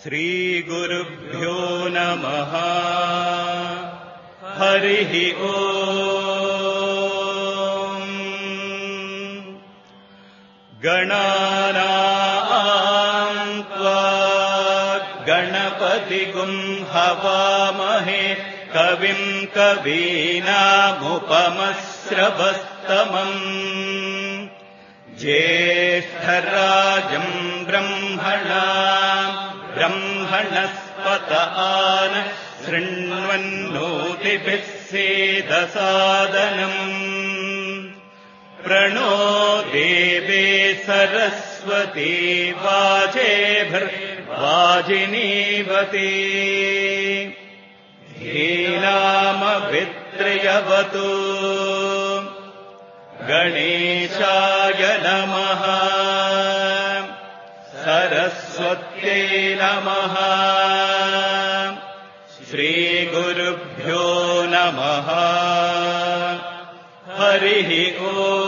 श्रीगुरुभ्यो नमः हरिः ओ गणानान्त्वा गणपतिगुं हवामहे कविम् कवीनामुपमश्रवस्तमम् ज्येष्ठराजम् ब्रह्मणा ब्रह्मणस्पत आन शृण्वन्नोतिभिः सेदसादनम् प्रणो देवे सरस्वती वाजेभर्वाजिनीवते ी नामभित्रयवतु गणेशाय नमः सरस्वते नमः श्रीगुरुभ्यो नमः हरिः ओ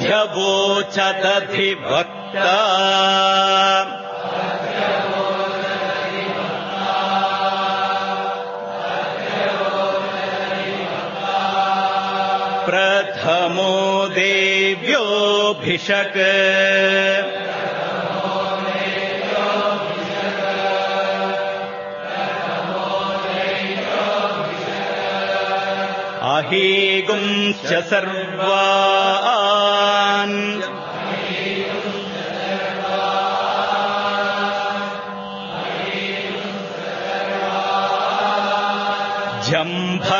्यवोचदधिभक्ता प्रथमो देव्योऽभिषक अहीगुंस्य सर्वा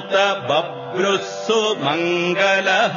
त बभ्रुः मङ्गलः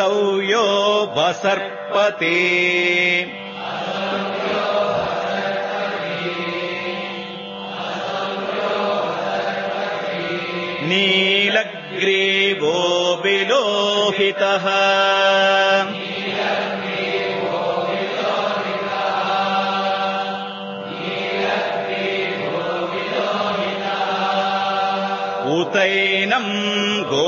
यो बसर्पते नीलग्रीवो विलोहितः उतैनम् गो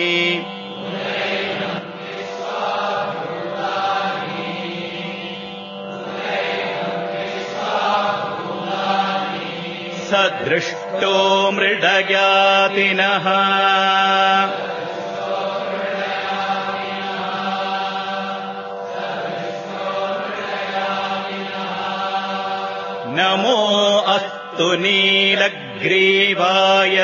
सदृष्टो मृडयातिनः नमो अस्तु नीलग्रीवाय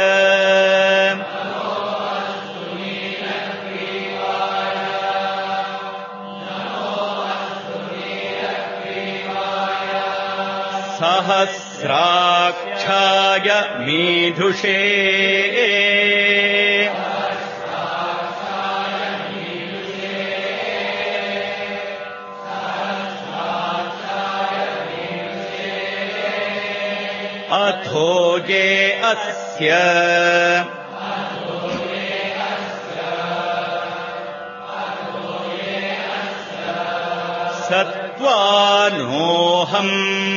सहस्रा मीधुषे अथोजे अस्य सत्त्वानोऽहम्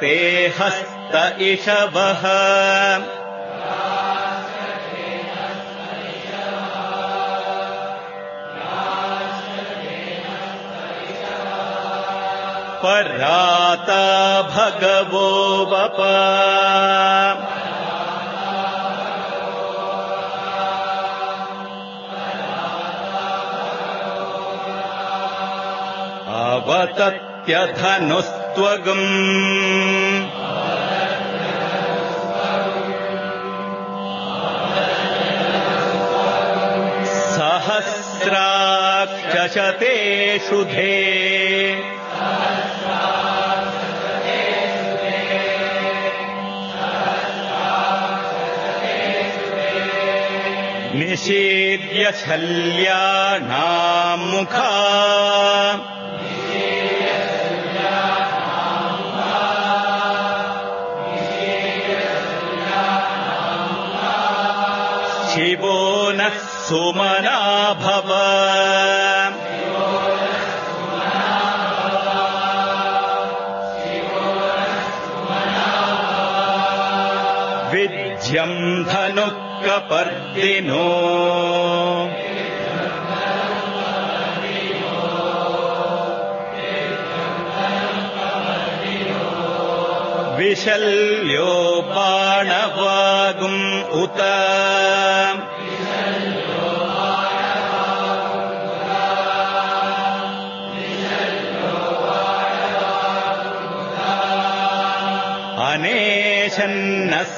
ते हस्त इषवः पराता भगवो वप अवतत्यधनुस् त्वगम् सहस्राक्षशते शुधे निषेद्य शल्यानाम् मुखा ्यम् धनुकपर्दिनो विशल्यो बाणवागुम् उत अनेशन्नस्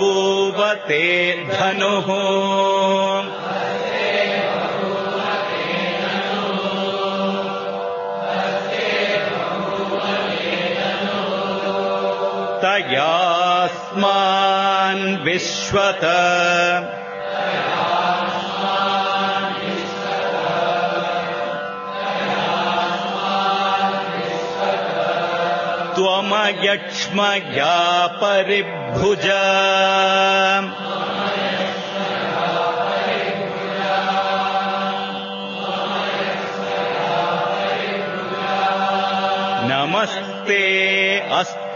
बभूवते धनुः तया विश्वत त्वमयक्ष्म परिभुजा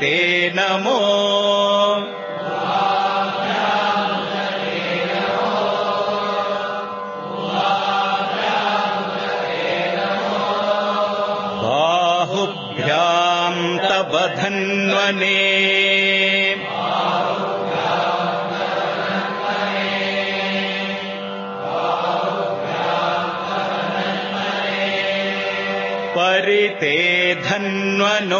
ते नमो बाहुभ्यां तव धन्वने परिते धन्वनो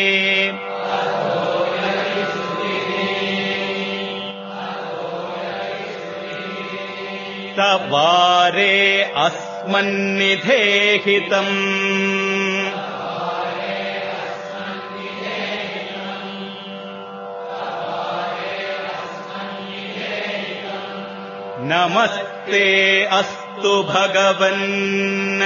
तवारे अस्मनिधेहितं तवारे अस्मनिधेहितं तवारे अस्मनिधेहितं नमस्ते अस्तु भगवन्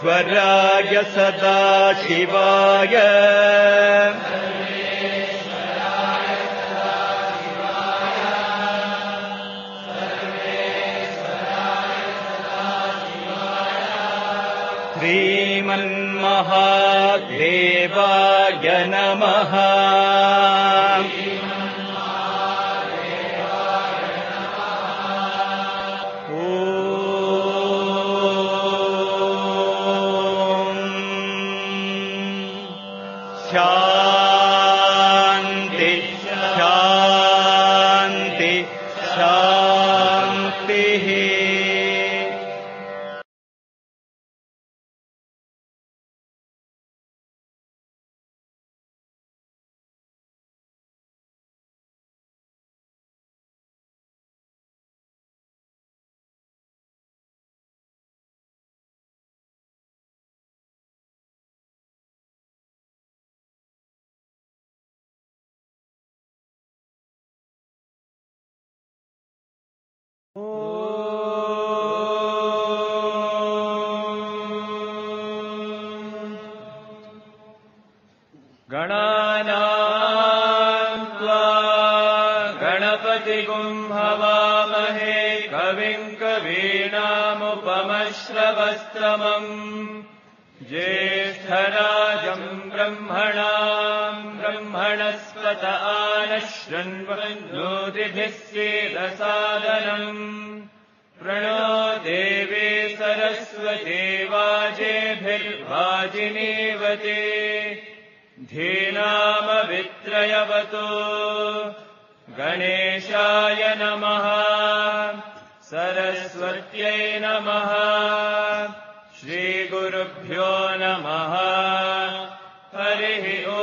ईश्वराय सदा शिवाय स्वदेवाजेभिर्वाजि धीनामवित्रयवतो गणेशाय नमः सरस्वत्यै नमः श्रीगुरुभ्यो नमः हरिः ओ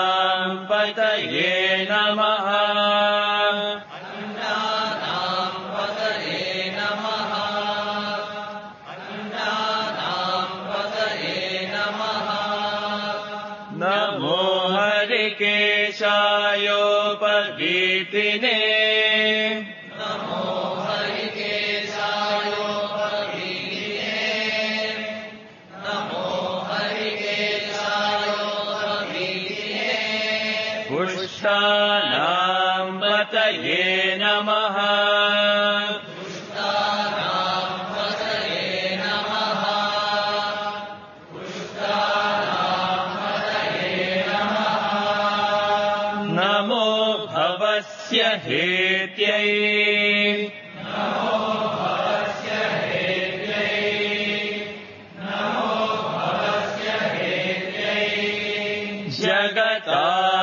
Ah.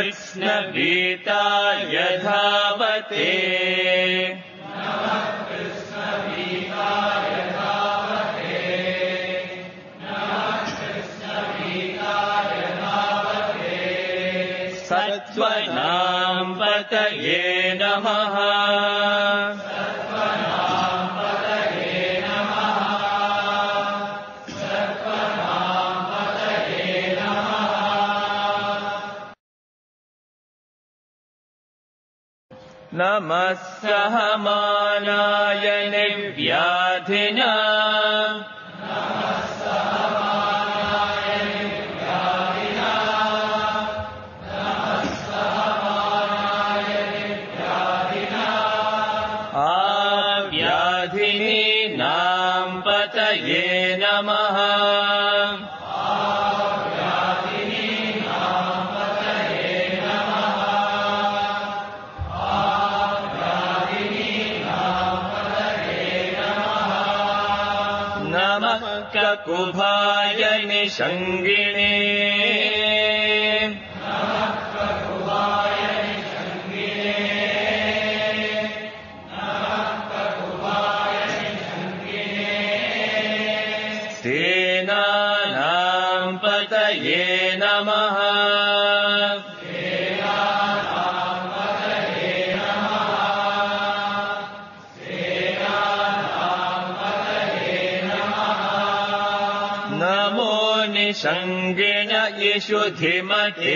कृष्णग्रीता यथावते नमः सहमानाय निव्याधिना 身边。शुधिमते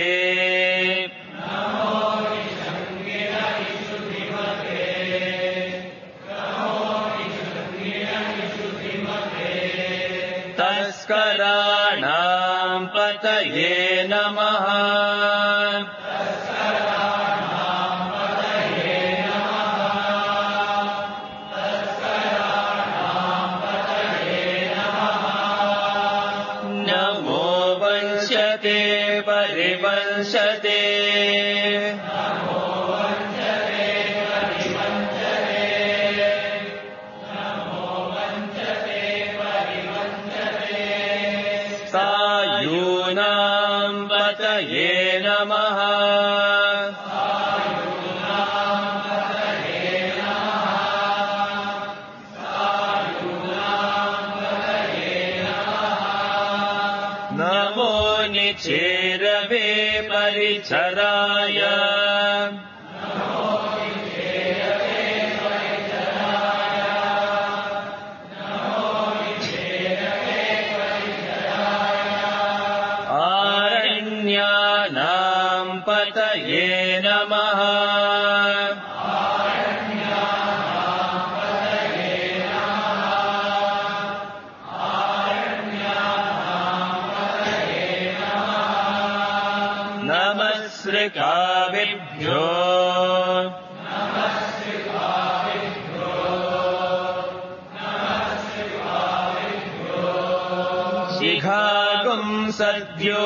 शिखातुम् सद्यो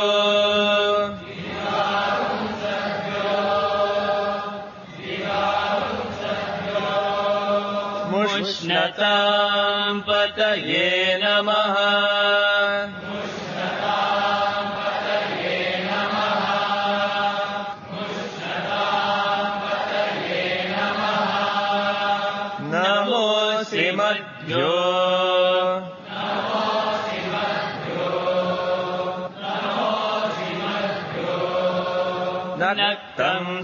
मुष्ण्यताम् पतये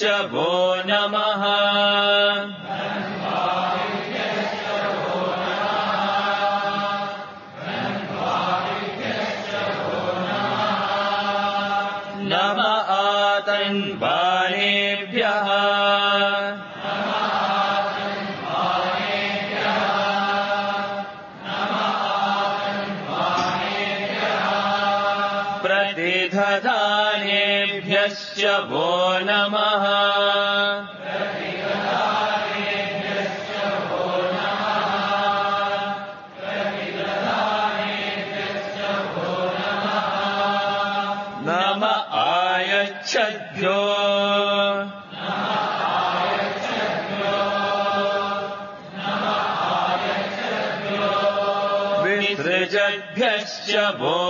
ชบูน Oh.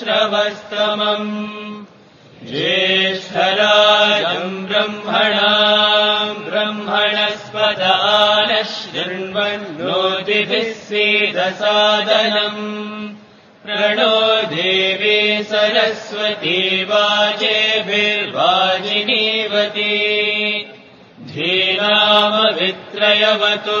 श्रवस्तमम् ज्येष्ठराजम् ब्रह्मणा ब्रह्मणस्वदा न शृण्वन्नो सेदसादनम् प्रणो देवे सरस्वती वाजेभिर्वाजिनीवती धीरामवित्रयवतो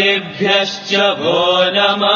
तेभ्यश्च भो नमः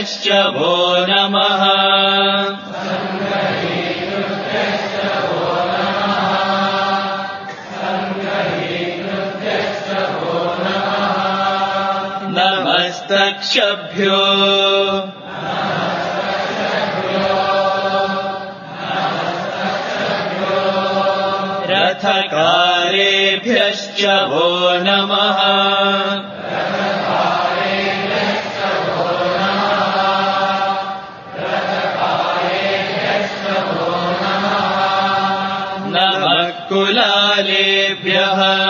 नमः नमस्तक्षभ्यो रथकारेभ्यश्च भो नमः Namaha.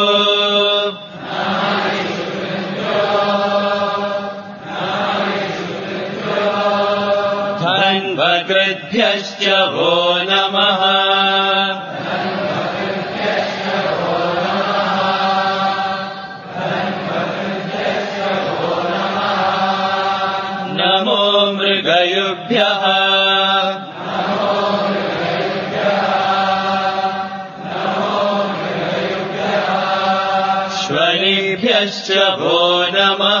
श्च नमः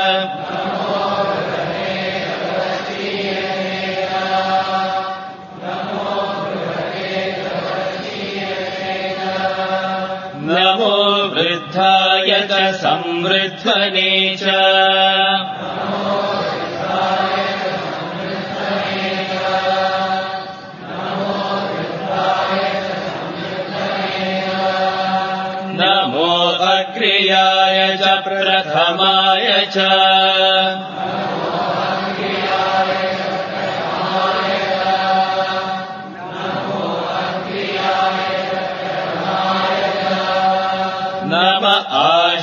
ध्वने च नमोहग्रियाय च प्रथमाय च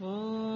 Oh.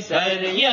سریا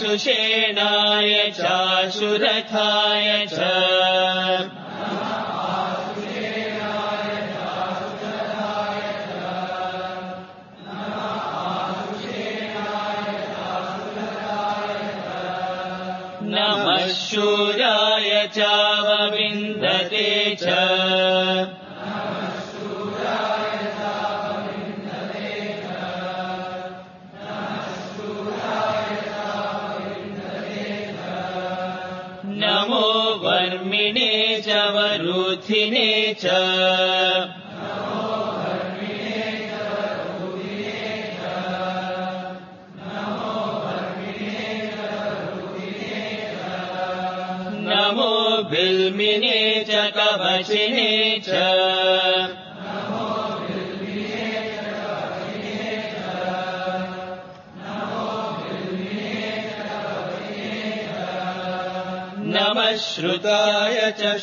शुषेणाय च सुरथाय च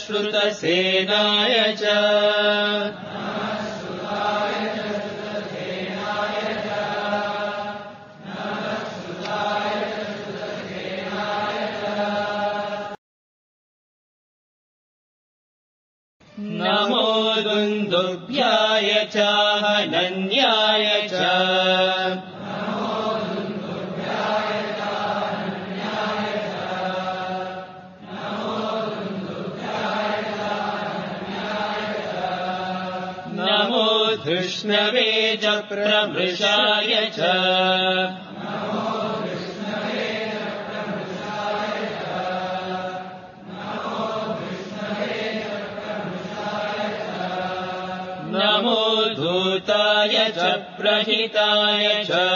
श्रुतसेनाय च भृाय च ब्रह्मोद्धूताय च च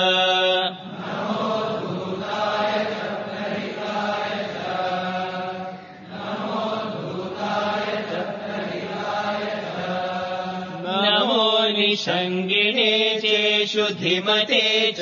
मते च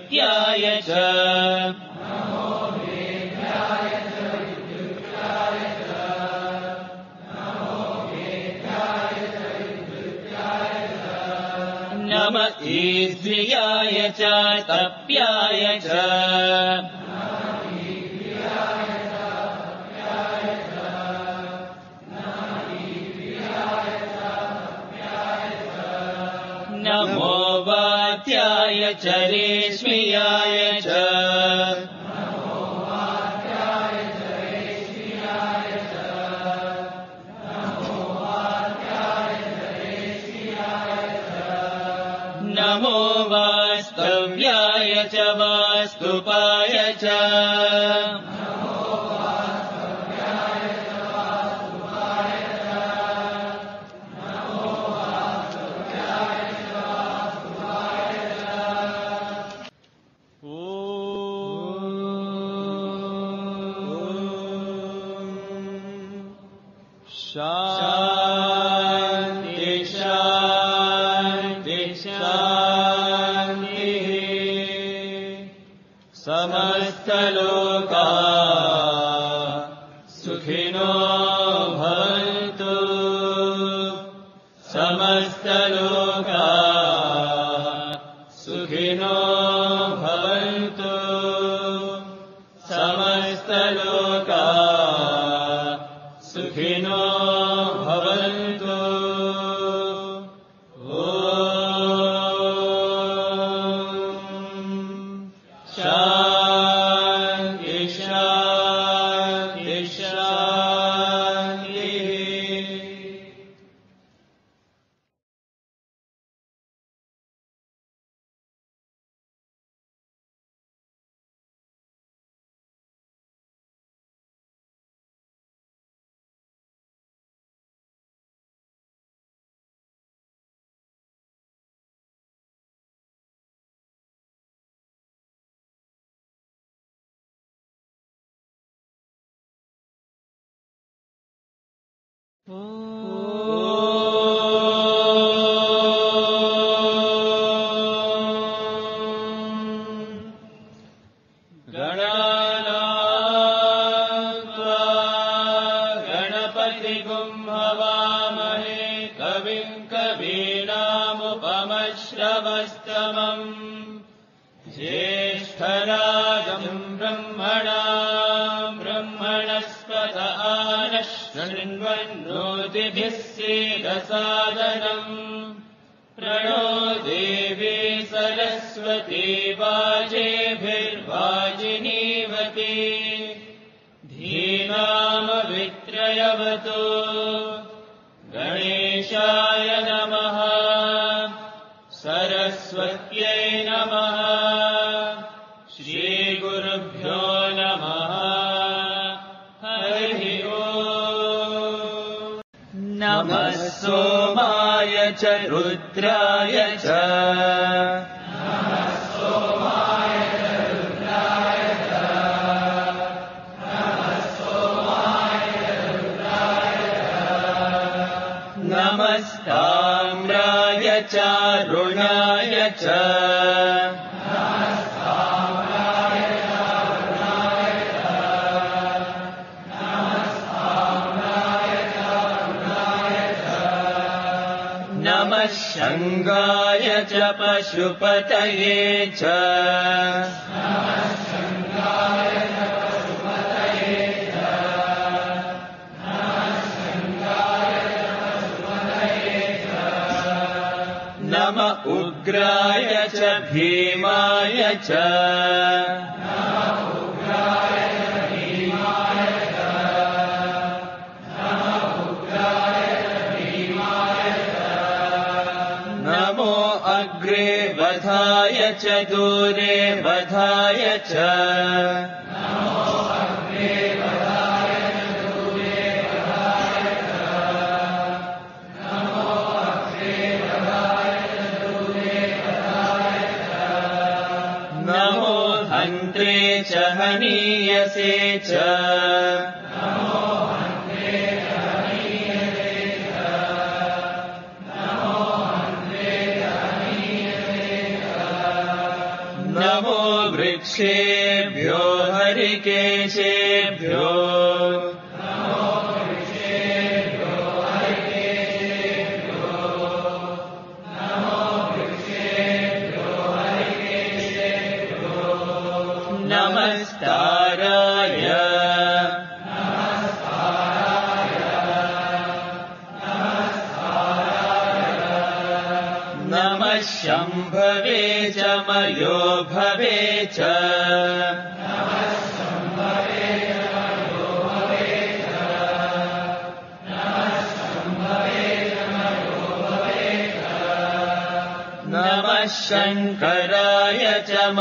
पञ्च भवन्तु नमो वृक्षेभ्यो हरिकेशेभ्यो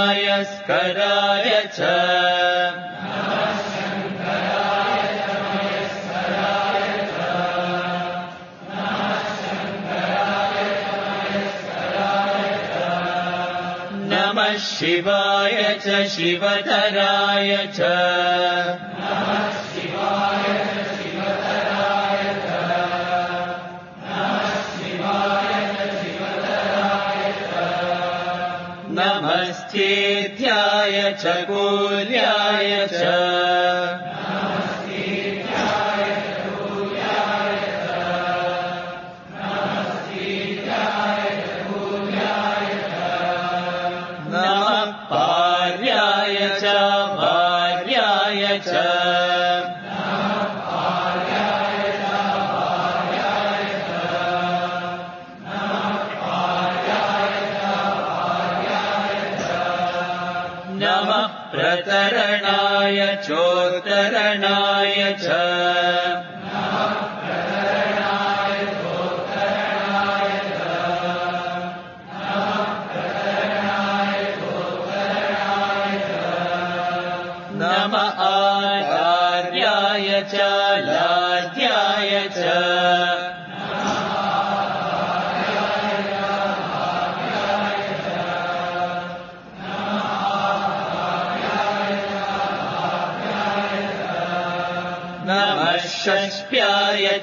यस्कराय च नमः शिवाय च शिवतराय च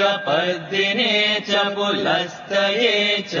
पर्दिने च पुलस्तये च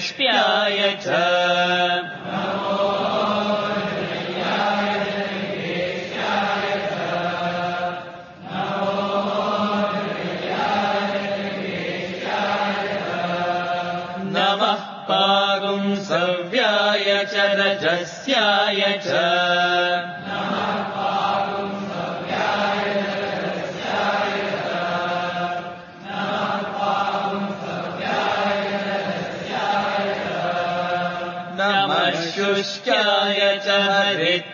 च प्राइट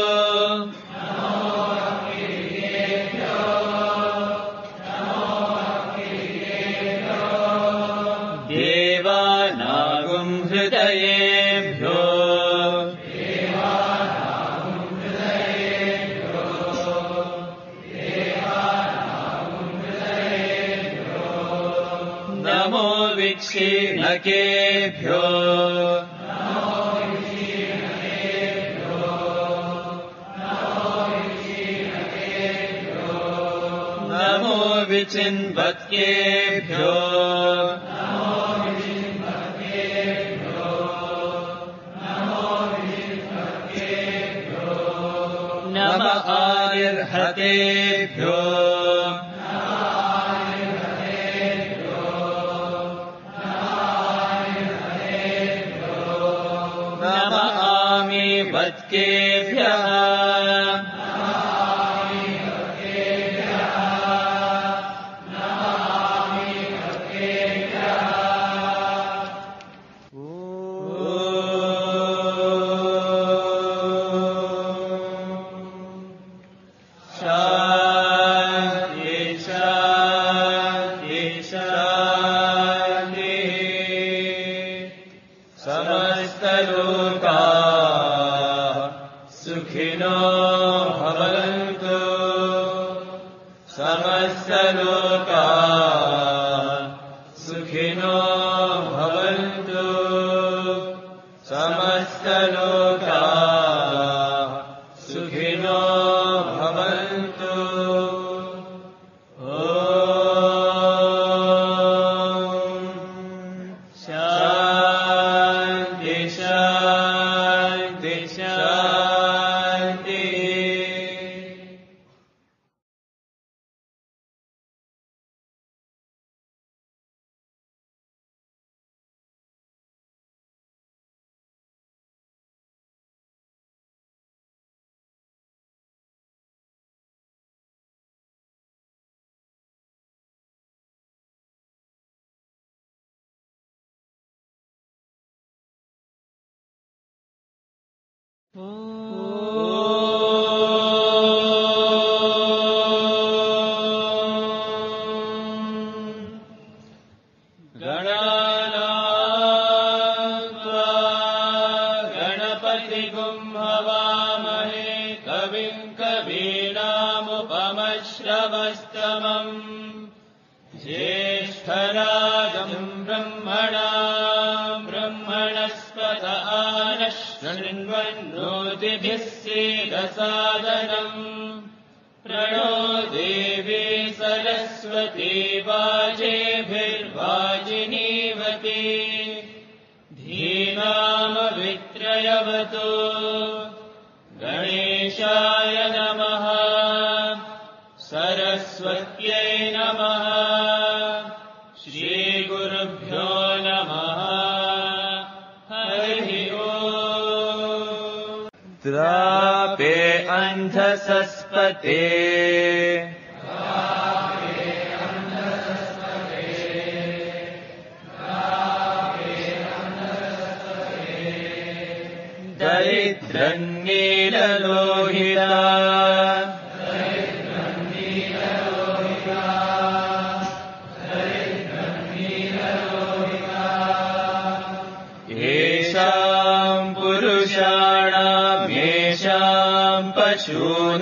श्रीगुरुभ्यो नमः हरिः द्रापे अन्धसस्पते يمشون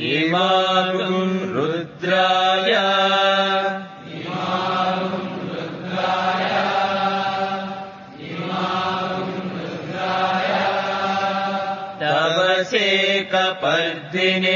ृमातु रुद्राया तवसे कपर्दिने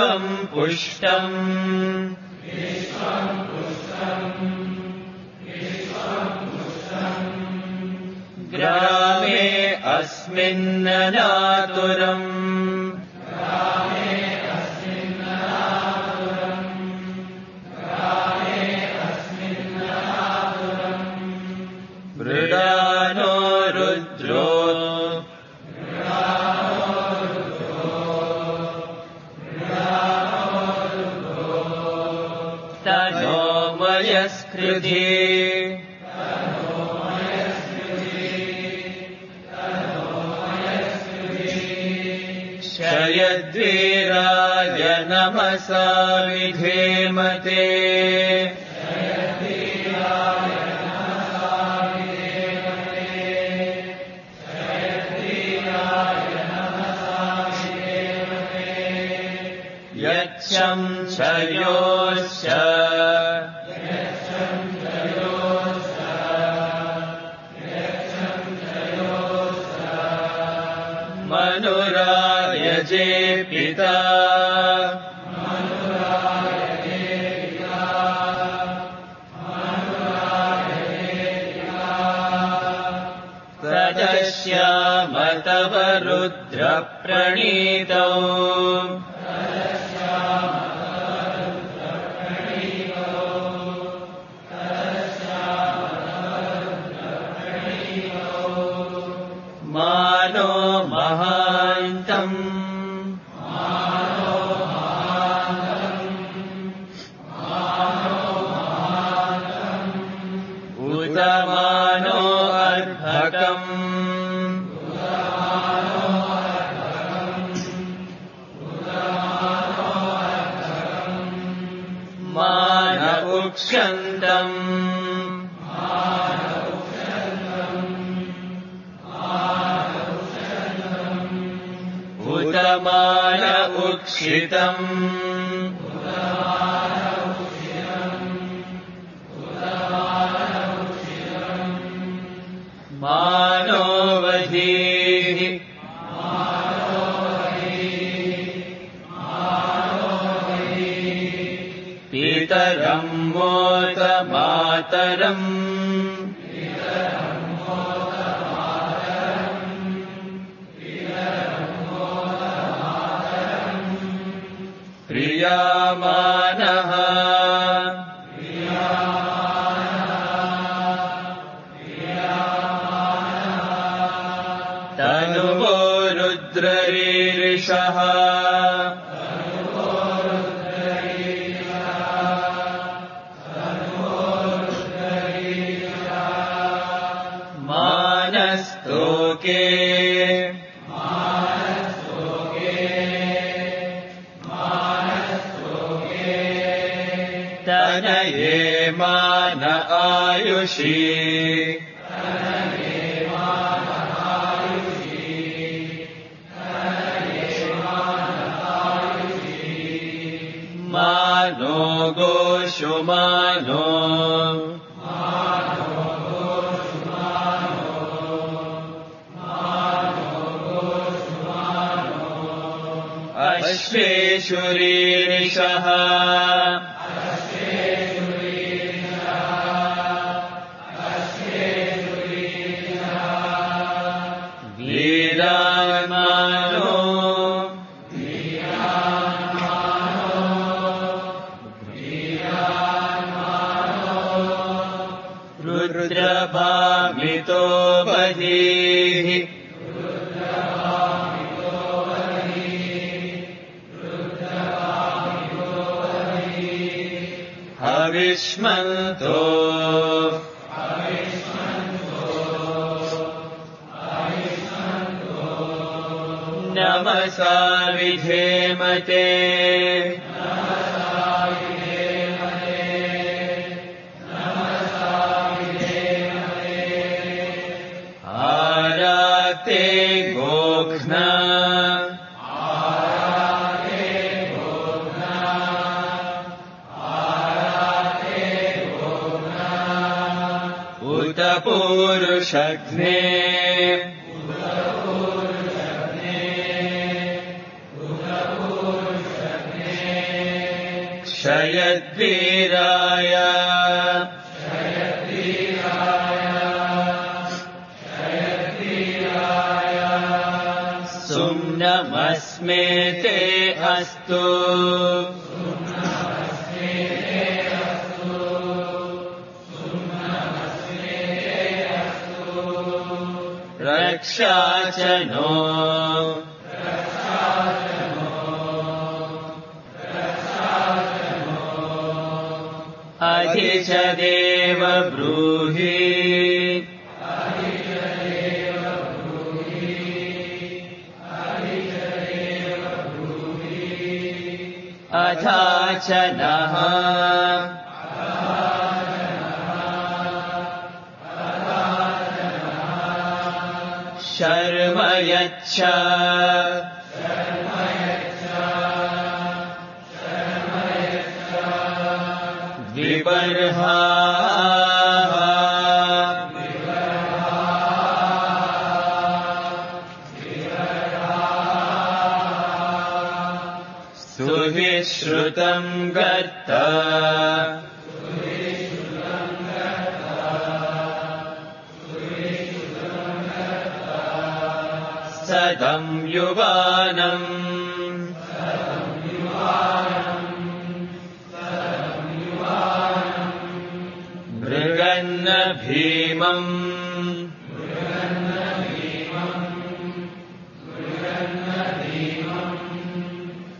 अम् पुष्टम् ग्रामे अस्मिन्ननातुरम् श्री मा नो गो अश्वेश्वरी धेमते देव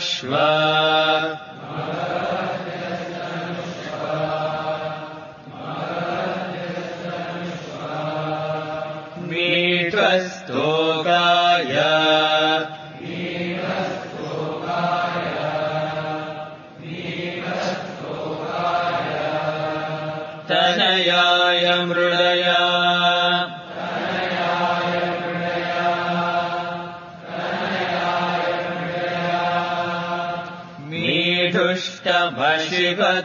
्वा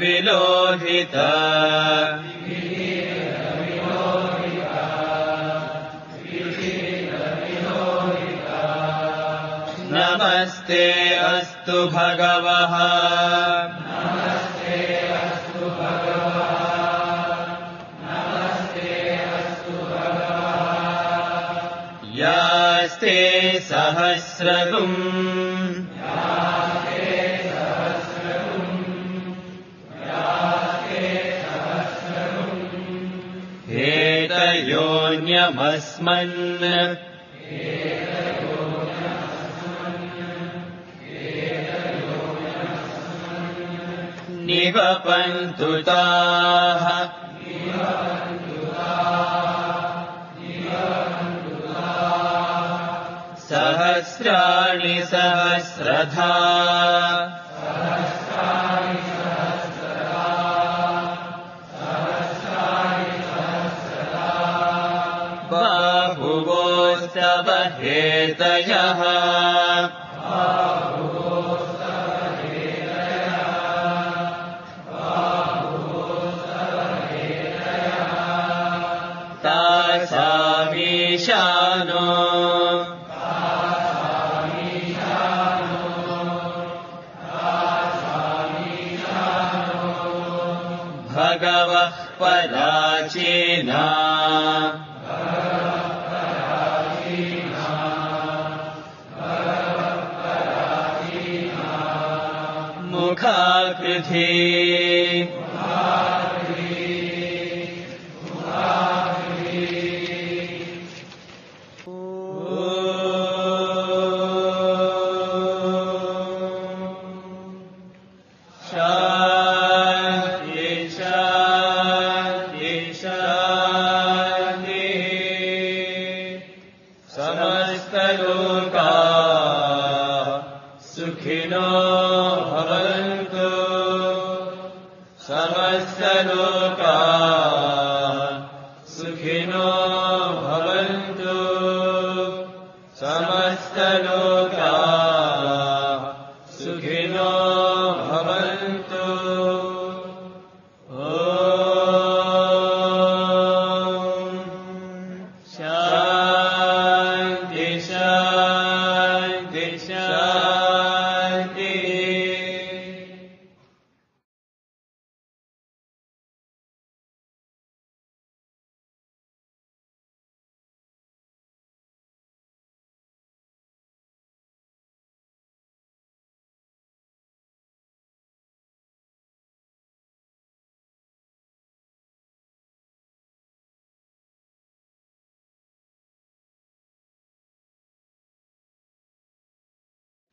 विलोहिता नमस्ते अस्तु भगवः यास्ते सहस्रतुम् मस्मन् निवपन्तुताः सहस्राणि सहस्रधा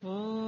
嗯。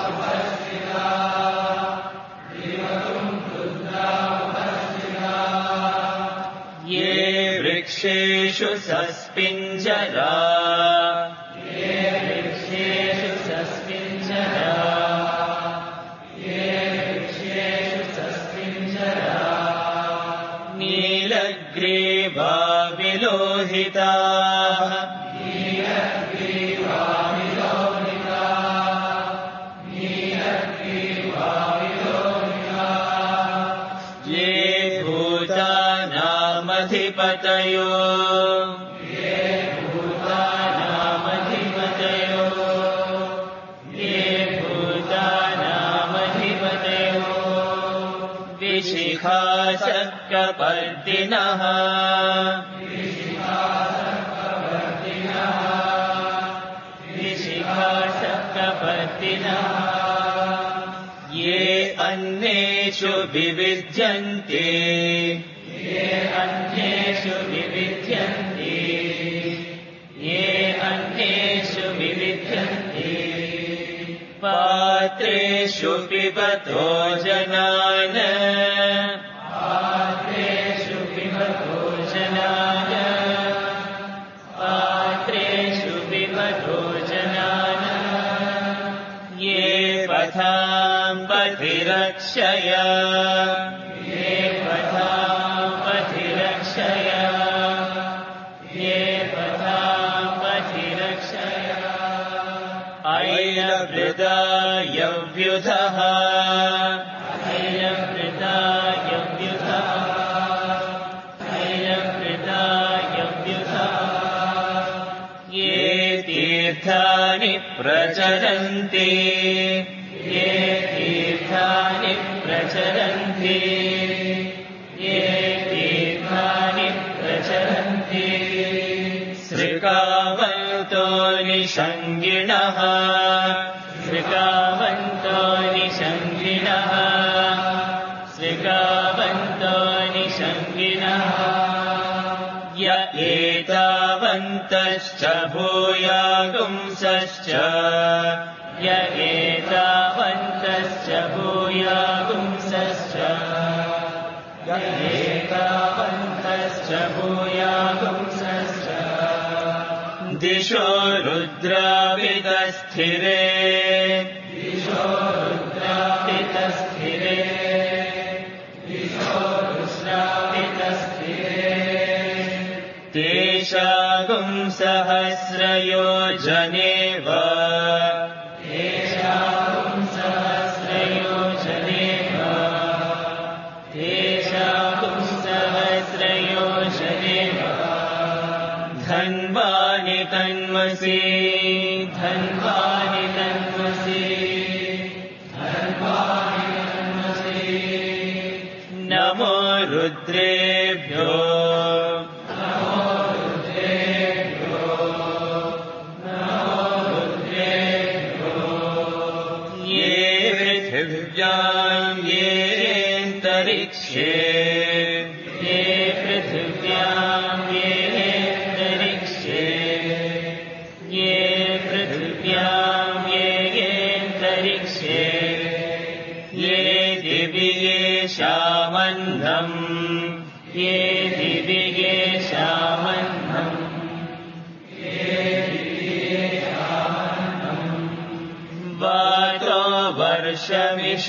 विविद्यन्ते ते धर्वानि नमो रुद्रे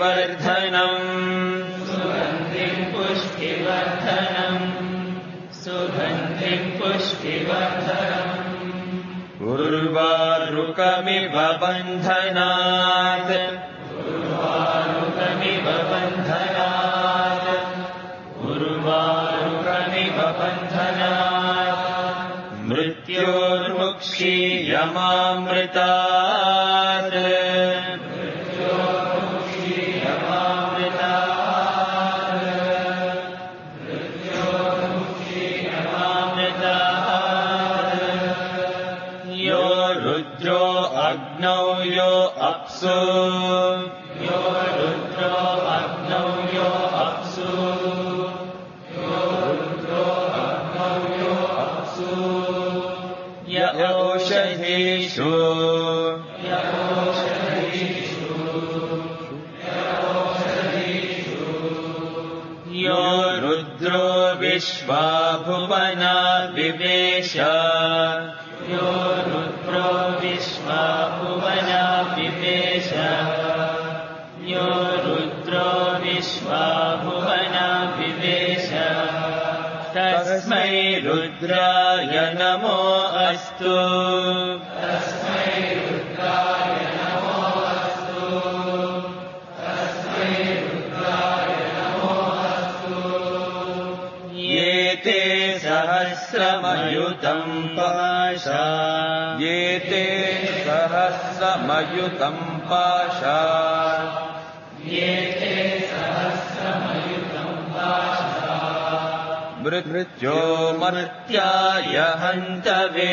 वर्धनम् सुगन् पुष्पिवर्धनम् सुगन्ति पुष्पिवर्धनम् उर्वारुकमिवबन्धनात् गुर्वारुकमिवबन्धनात् गुर्वारुकमिवबन्धनात् मृत्योन्मुक्षीयमामृता So. येते सहस्रमयुतम् पाशा येते सहस्रमयुतम् पाशा मृत्यो मर्त्या यहन्तवे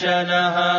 عشنها